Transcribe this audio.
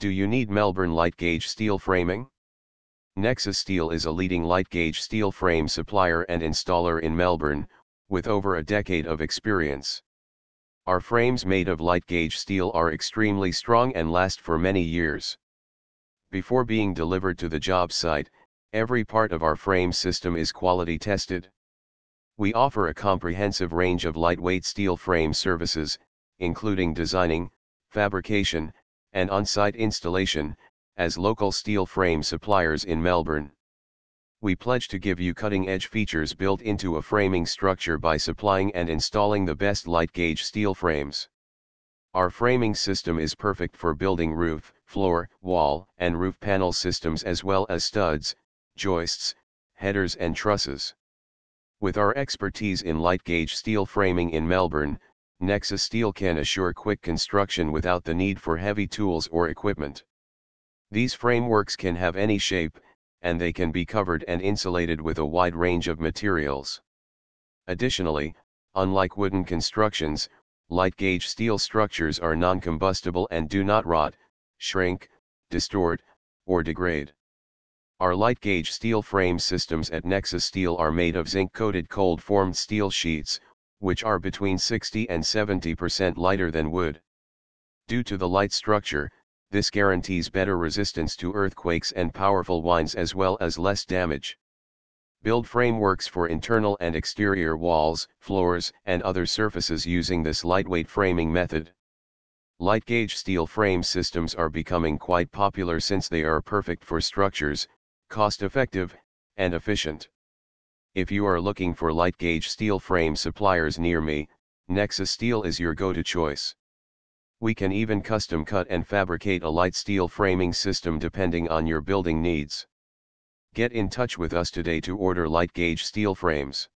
Do you need Melbourne light gauge steel framing? Nexus Steel is a leading light gauge steel frame supplier and installer in Melbourne, with over a decade of experience. Our frames made of light gauge steel are extremely strong and last for many years. Before being delivered to the job site, every part of our frame system is quality tested. We offer a comprehensive range of lightweight steel frame services, including designing, fabrication, and on-site installation, as local steel frame suppliers in Melbourne. We pledge to give you cutting-edge features built into a framing structure by supplying and installing the best light-gauge steel frames. Our framing system is perfect for building roof, floor, wall, and roof panel systems as well as studs, joists, headers and trusses. With our expertise in light gauge steel framing in Melbourne, Nexus Steel can assure quick construction without the need for heavy tools or equipment. These frameworks can have any shape, and they can be covered and insulated with a wide range of materials. Additionally, unlike wooden constructions, light gauge steel structures are non-combustible and do not rot, shrink, distort, or degrade. Our light gauge steel frame systems at Nexus Steel are made of zinc-coated cold-formed steel sheets, which are between 60 and 70% lighter than wood. Due to the light structure, this guarantees better resistance to earthquakes and powerful winds as well as less damage. Build frameworks for internal and exterior walls, floors, and other surfaces using this lightweight framing method. Light gauge steel frame systems are becoming quite popular since they are perfect for structures, cost-effective, and efficient. If you are looking for light gauge steel frame suppliers near me, Nexus Steel is your go-to choice. We can even custom cut and fabricate a light steel framing system depending on your building needs. Get in touch with us today to order light gauge steel frames.